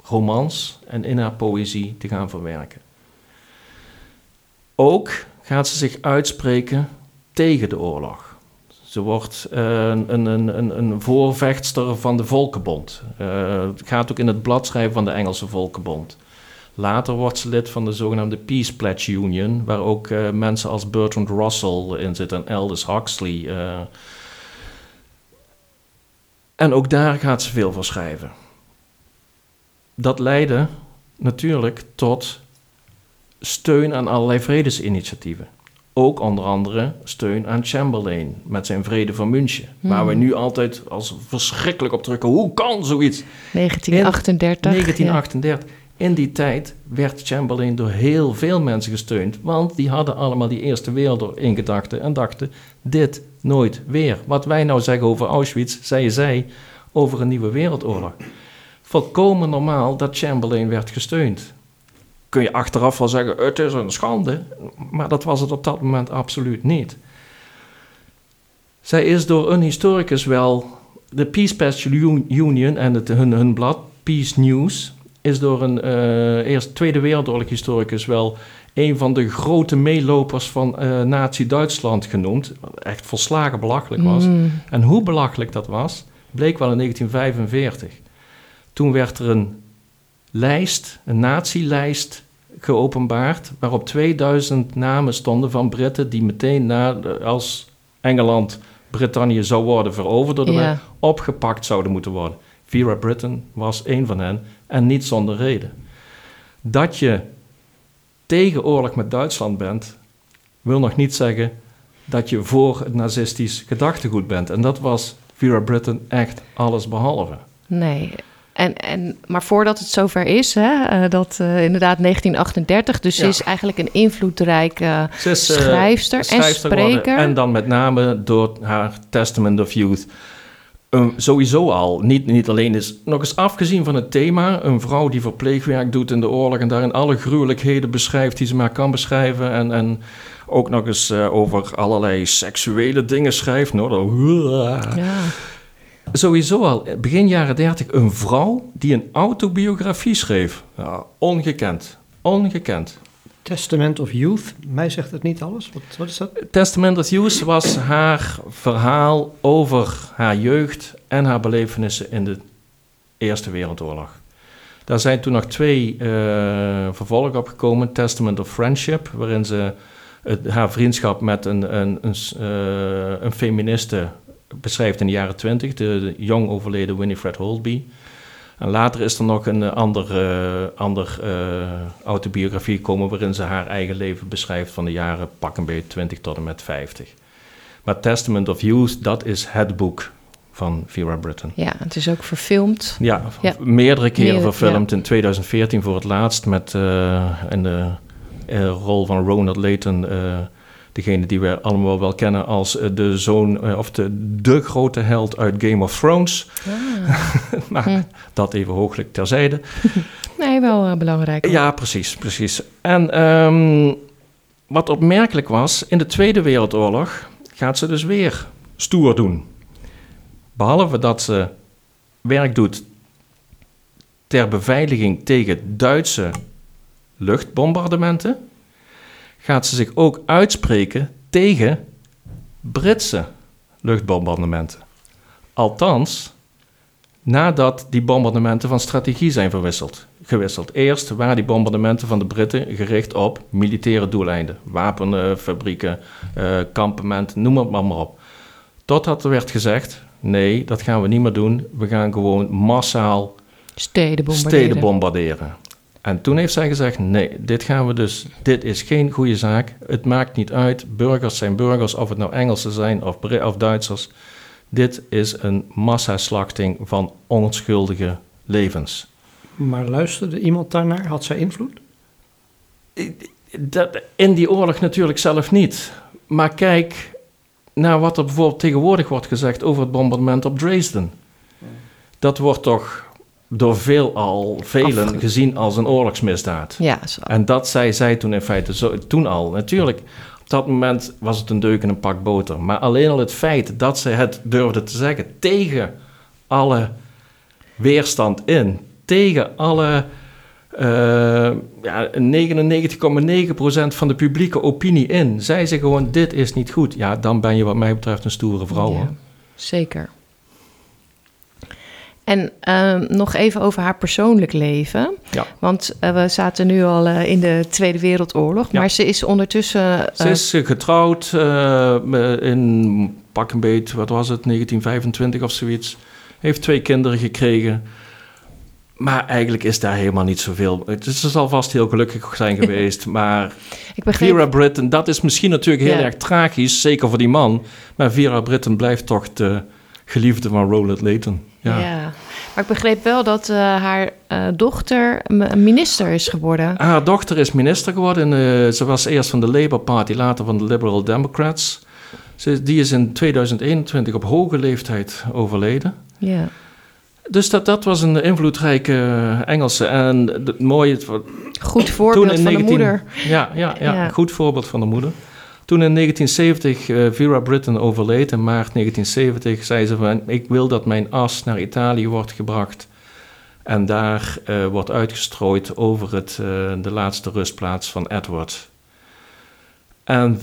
Speaker 1: romans en in haar poëzie te gaan verwerken. Ook gaat ze zich uitspreken tegen de oorlog. Ze wordt uh, een, een, een, voorvechtster van de Volkenbond. Uh, gaat ook in het blad schrijven van de Engelse Volkenbond. Later wordt ze lid van de zogenaamde Peace Pledge Union, waar ook uh, mensen als Bertrand Russell in zitten en Aldous Huxley. en ook daar gaat ze veel van schrijven. Dat leidde natuurlijk tot steun aan allerlei vredesinitiatieven. Ook onder andere steun aan Chamberlain met zijn Vrede van München. Hmm. Waar we nu altijd als verschrikkelijk op drukken. Hoe kan zoiets?
Speaker 2: 1938.
Speaker 1: In 1938. Ja. In die tijd werd Chamberlain door heel veel mensen gesteund. Want die hadden allemaal die Eerste Wereldoorlog in gedachten. En dachten, dit nooit weer. Wat wij nou zeggen over Auschwitz, zei zij over een nieuwe wereldoorlog. Volkomen normaal dat Chamberlain werd gesteund kun je achteraf wel zeggen, het is een schande. Maar dat was het op dat moment absoluut niet. Zij is door een historicus wel, de Peace Patch Union en het, hun, hun blad, Peace News, is door een uh, eerst Tweede Wereldoorlog historicus wel een van de grote meelopers van uh, Nazi-Duitsland genoemd. Wat echt volslagen belachelijk was. Mm. En hoe belachelijk dat was, bleek wel in 1945. Toen werd er een lijst, een nazi-lijst geopenbaard, waarop 2000 namen stonden van Britten die meteen na, als Engeland Brittannië zou worden veroverd, door de ja. opgepakt zouden moeten worden. Vera Britton was een van hen en niet zonder reden. Dat je tegen oorlog met Duitsland bent, wil nog niet zeggen dat je voor het nazistisch gedachtegoed bent. En dat was Vera Britton echt alles behalve.
Speaker 2: Nee, en, en, maar voordat het zover is, hè, uh, dat uh, inderdaad 1938, dus ja. ze is eigenlijk een invloedrijke
Speaker 1: is, uh,
Speaker 2: schrijfster, schrijfster, en spreker.
Speaker 1: Worden. En dan met name door haar Testament of Youth. Um, sowieso al, niet, niet alleen is, nog eens afgezien van het thema, een vrouw die verpleegwerk doet in de oorlog en daarin alle gruwelijkheden beschrijft die ze maar kan beschrijven en, en ook nog eens over allerlei seksuele dingen schrijft. Nou,
Speaker 2: ja
Speaker 1: sowieso al begin jaren 30 een vrouw die een autobiografie schreef. Ja, ongekend. Ongekend.
Speaker 3: Testament of Youth. Mij zegt het niet alles. Wat, wat is dat?
Speaker 1: Testament of Youth was haar verhaal over haar jeugd en haar belevenissen in de Eerste Wereldoorlog. Daar zijn toen nog twee uh, vervolgen op gekomen. Testament of Friendship, waarin ze het, haar vriendschap met een, een, een, uh, een feministe beschrijft in de jaren twintig. De, de, jong overleden Winifred Holtby. En later is er nog een andere uh, ander, autobiografie gekomen... waarin ze haar eigen leven beschrijft van de jaren pak een beetje 20 tot en met 50. Maar Testament of Youth, dat is het boek van Vera Britton.
Speaker 2: Ja, het is ook verfilmd.
Speaker 1: Ja, ja. meerdere keren verfilmd. Ja. In 2014 voor het laatst met uh, in de uh, rol van Ronald Layton... Degene die we allemaal wel kennen als de zoon of de, de grote held uit Game of Thrones. Ah. [laughs] maar hm. dat even hooglijk terzijde. [laughs]
Speaker 2: nee, wel belangrijk.
Speaker 1: Hoor. Ja, precies, precies. En um, wat opmerkelijk was, in de Tweede Wereldoorlog gaat ze dus weer stoer doen. Behalve dat ze werk doet ter beveiliging tegen Duitse luchtbombardementen, gaat ze zich ook uitspreken tegen Britse luchtbombardementen. Althans, nadat die bombardementen van strategie zijn verwisseld, gewisseld. Eerst waren die bombardementen van de Britten gericht op militaire doeleinden, wapenfabrieken, uh, kampementen, noem het maar, maar op. Totdat er werd gezegd: nee, dat gaan we niet meer doen. We gaan gewoon massaal
Speaker 2: steden bombarderen.
Speaker 1: Steden bombarderen. En toen heeft zij gezegd: nee, dit gaan we dus, dit is geen goede zaak. Het maakt niet uit. Burgers zijn burgers, of het nou Engelsen zijn of, of Duitsers. Dit is een massaslachting van onschuldige levens.
Speaker 3: Maar luisterde iemand daarnaar? Had zij invloed?
Speaker 1: In die oorlog natuurlijk zelf niet. Maar kijk, naar wat er bijvoorbeeld tegenwoordig wordt gezegd over het bombardement op Dresden. Dat wordt toch door veel al, velen gezien als een oorlogsmisdaad.
Speaker 2: Ja, zo.
Speaker 1: En dat zei zij toen in feite zo, toen al. Natuurlijk, op dat moment was het een deuk in een pak boter. Maar alleen al het feit dat ze het durfde te zeggen tegen alle weerstand in, tegen alle uh, ja, 99,9% van de publieke opinie in. Zij ze gewoon, dit is niet goed. Ja, dan ben je wat mij betreft een stoere vrouw. Ja,
Speaker 2: zeker. En uh, nog even over haar persoonlijk leven.
Speaker 1: Ja.
Speaker 2: Want uh, we zaten nu al uh, in de Tweede Wereldoorlog. Ja. Maar ze is ondertussen...
Speaker 1: Ze is getrouwd in pak een beet, wat was het, 1925 of zoiets. Heeft twee kinderen gekregen. Maar eigenlijk is daar helemaal niet zoveel. Ze zal vast heel gelukkig zijn [laughs] geweest. maar
Speaker 2: ik begreep...
Speaker 1: Vera Britton, dat is misschien natuurlijk heel erg tragisch, zeker voor die man. Maar Vera Britton blijft toch de geliefde van Roland Layton. Ja.
Speaker 2: ja. maar ik begreep wel dat uh, haar uh, dochter minister is geworden.
Speaker 1: Haar dochter is minister geworden. Uh, ze was eerst van de Labour Party, later van de Liberal Democrats. Ze, die is in 2021 op hoge leeftijd overleden.
Speaker 2: Ja.
Speaker 1: Dus dat, dat was een invloedrijke Engelse. En het mooie...
Speaker 2: Goed voorbeeld van 19, de moeder.
Speaker 1: Ja, ja, ja, ja, goed voorbeeld van de moeder. Toen in 1970 uh, Vera Britton overleed, in maart 1970, zei ze van... ik wil dat mijn as naar Italië wordt gebracht... en daar uh, wordt uitgestrooid over het, uh, de laatste rustplaats van Edward... En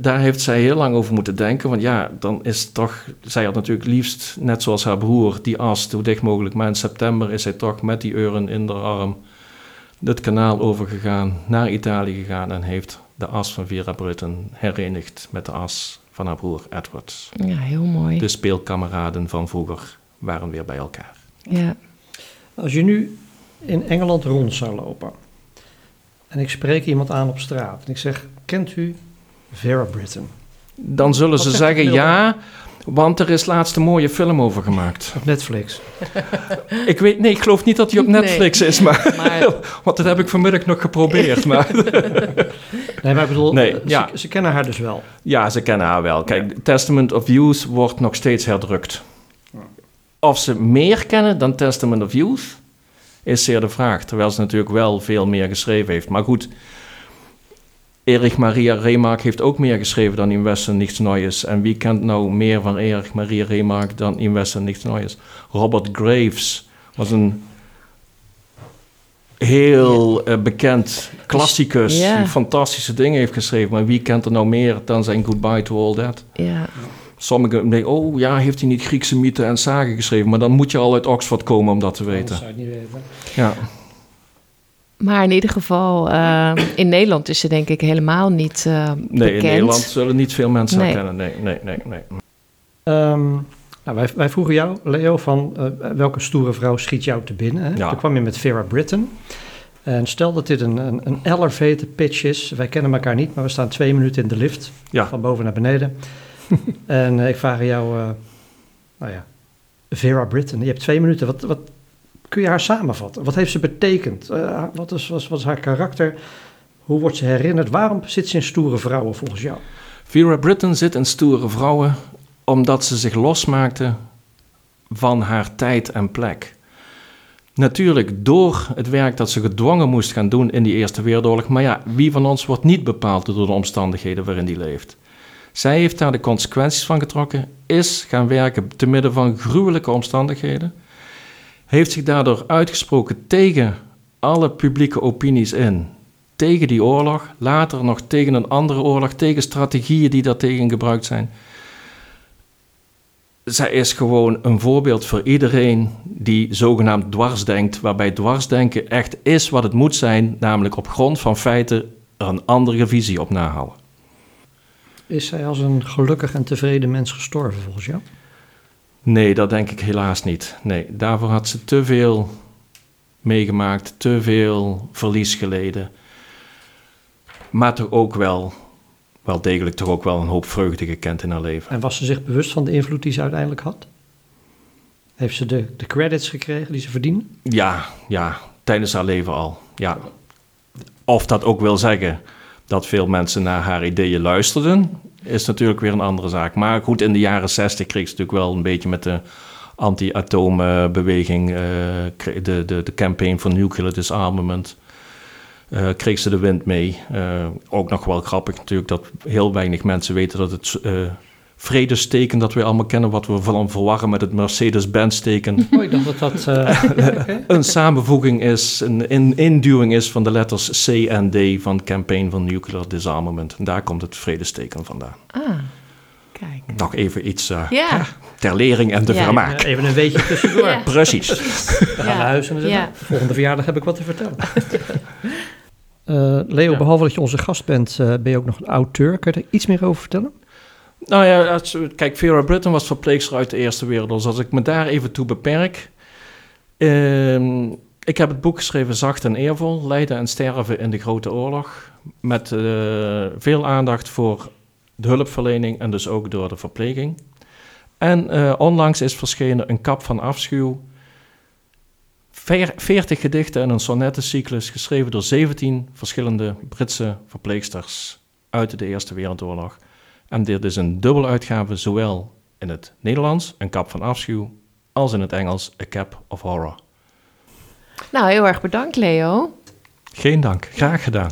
Speaker 1: daar heeft zij heel lang over moeten denken. Want ja, dan is toch. Zij had natuurlijk liefst, net zoals haar broer, die as zo dicht mogelijk. Maar in september is zij toch met die uren in de arm het kanaal overgegaan, naar Italië gegaan. En heeft de as van Vera Britton herenigd met de as van haar broer Edward.
Speaker 2: Ja, heel mooi.
Speaker 1: De speelkameraden van vroeger waren weer bij elkaar.
Speaker 2: Ja.
Speaker 3: Als je nu in Engeland rond zou lopen en ik spreek iemand aan op straat en ik zeg: Kent u Vera Britton?
Speaker 1: Dan zullen ze zeggen ja, want er is laatst een mooie film over gemaakt.
Speaker 3: Op Netflix. [laughs]
Speaker 1: ik weet, nee, ik geloof niet dat hij op Netflix is, maar, maar... [laughs] want dat heb ik vanmiddag nog geprobeerd. [laughs] maar
Speaker 3: nee, maar ik bedoel, nee, ze, ja. ze, kennen haar dus wel.
Speaker 1: Ja, ze kennen haar wel. Kijk, Testament of Youth wordt nog steeds herdrukt. Of ze meer kennen dan Testament of Youth, is zeer de vraag. Terwijl ze natuurlijk wel veel meer geschreven heeft. Maar goed, Erich Maria Remark heeft ook meer geschreven dan In Westen Nichts Neues. En wie kent nou meer van Erich Maria Remark dan In Westen Nichts Neues? Robert Graves was een heel eh, bekend klassicus,
Speaker 2: Ja.
Speaker 1: die fantastische dingen heeft geschreven. Maar wie kent er nou meer dan zijn Goodbye to All That?
Speaker 2: Ja.
Speaker 1: Sommigen denken, oh ja, heeft hij niet Griekse mythen en zagen geschreven? Maar dan moet je al uit Oxford komen om dat te weten.
Speaker 3: zou je het niet weten.
Speaker 1: Ja,
Speaker 2: Maar in ieder geval, eh, in Nederland is ze denk ik helemaal niet eh,
Speaker 1: nee,
Speaker 2: bekend.
Speaker 1: in Nederland zullen niet veel mensen
Speaker 2: Nee.
Speaker 1: haar kennen. Nee, nee, nee, nee.
Speaker 3: Ehm, nou, wij, wij vroegen jou, Leo, van eh, welke stoere vrouw schiet jou te binnen? Hè?
Speaker 1: Ja.
Speaker 3: Toen kwam je met Vera Britton. En stel dat dit een, een, een elevator pitch is. Wij kennen elkaar niet, maar we staan twee minuten in de lift.
Speaker 1: Ja.
Speaker 3: Van boven naar beneden. [laughs] en eh, ik vraag aan jou, eh, nou ja, Vera Britton. Je hebt twee minuten. Wat, wat kun je haar samenvatten? Wat heeft ze betekend? Eh, wat, is, wat, wat is haar karakter? Hoe wordt ze herinnerd? Waarom zit ze in stoere vrouwen volgens jou?
Speaker 1: Vera Britton zit in stoere vrouwen omdat ze zich losmaakte van haar tijd en plek. Natuurlijk door het werk dat ze gedwongen moest gaan doen in die Eerste Wereldoorlog. Maar ja, wie van ons wordt niet bepaald door de omstandigheden waarin die leeft? Zij heeft daar de consequenties van getrokken, is gaan werken te midden van gruwelijke omstandigheden. Heeft zich daardoor uitgesproken tegen alle publieke opinies in. Tegen die oorlog, later nog tegen een andere oorlog, tegen strategieën die daartegen gebruikt zijn. Zij is gewoon een voorbeeld voor iedereen die zogenaamd dwarsdenkt, waarbij dwarsdenken echt is wat het moet zijn, namelijk op grond van feiten er een andere visie op nahalen.
Speaker 3: Is zij als een gelukkig en tevreden mens gestorven volgens jou?
Speaker 1: Nee, dat denk ik helaas niet. Nee, daarvoor had ze te veel meegemaakt, te veel verlies geleden. Maar toch ook wel, wel degelijk toch ook wel een hoop vreugde gekend in haar leven.
Speaker 3: En was ze zich bewust van de invloed die ze uiteindelijk had? Heeft ze de, de credits gekregen die ze verdiende?
Speaker 1: Ja, ja, tijdens haar leven al. Ja. Of dat ook wil zeggen dat veel mensen naar haar ideeën luisterden, is natuurlijk weer een andere zaak. Maar goed, in de jaren zestig kreeg ze natuurlijk wel een beetje met de anti-atoombeweging, eh, de, de, de campaign for nuclear disarmament, eh, kreeg ze de wind mee. Eh, ook nog wel grappig natuurlijk dat heel weinig mensen weten dat het vredesteken dat we allemaal kennen, wat we van verwarren met het Mercedes-Benz-teken, [laughs]
Speaker 3: Oh, ik dacht dat dat... eh, [laughs]
Speaker 1: een samenvoeging is, een in, induwing is van de letters C en D van Campaign for Nuclear Disarmament. En daar komt het vredesteken vandaan.
Speaker 2: Ah, kijk.
Speaker 1: Nog even iets eh,
Speaker 2: Ja,
Speaker 1: ter lering en te
Speaker 2: Ja.
Speaker 1: vermaak.
Speaker 3: Even een weetje tussendoor.
Speaker 2: Ja.
Speaker 1: Precies.
Speaker 3: We gaan naar huis en dan volgende verjaardag heb ik wat te vertellen. [laughs] Eh, Leo,
Speaker 1: Ja.
Speaker 3: behalve dat je onze gast bent, eh, ben je ook nog een auteur. Kun je er iets meer over vertellen?
Speaker 1: Nou ja, kijk, Vera Britton was verpleegster uit de Eerste Wereldoorlog. Dus als ik me daar even toe beperk. Ehm, ik heb het boek geschreven Zacht en Eervol, Lijden en Sterven in de Grote Oorlog. Met eh, veel aandacht voor de hulpverlening en dus ook door de verpleging. En eh, onlangs is verschenen Een kap van afschuw. Veer- 40 gedichten en een sonnettencyclus geschreven door 17 verschillende Britse verpleegsters uit de Eerste Wereldoorlog. En dit is een dubbeluitgave, zowel in het Nederlands, een kap van afschuw, als in het Engels, a cap of horror.
Speaker 2: nou heel erg bedankt Leo.
Speaker 1: Geen dank, graag gedaan.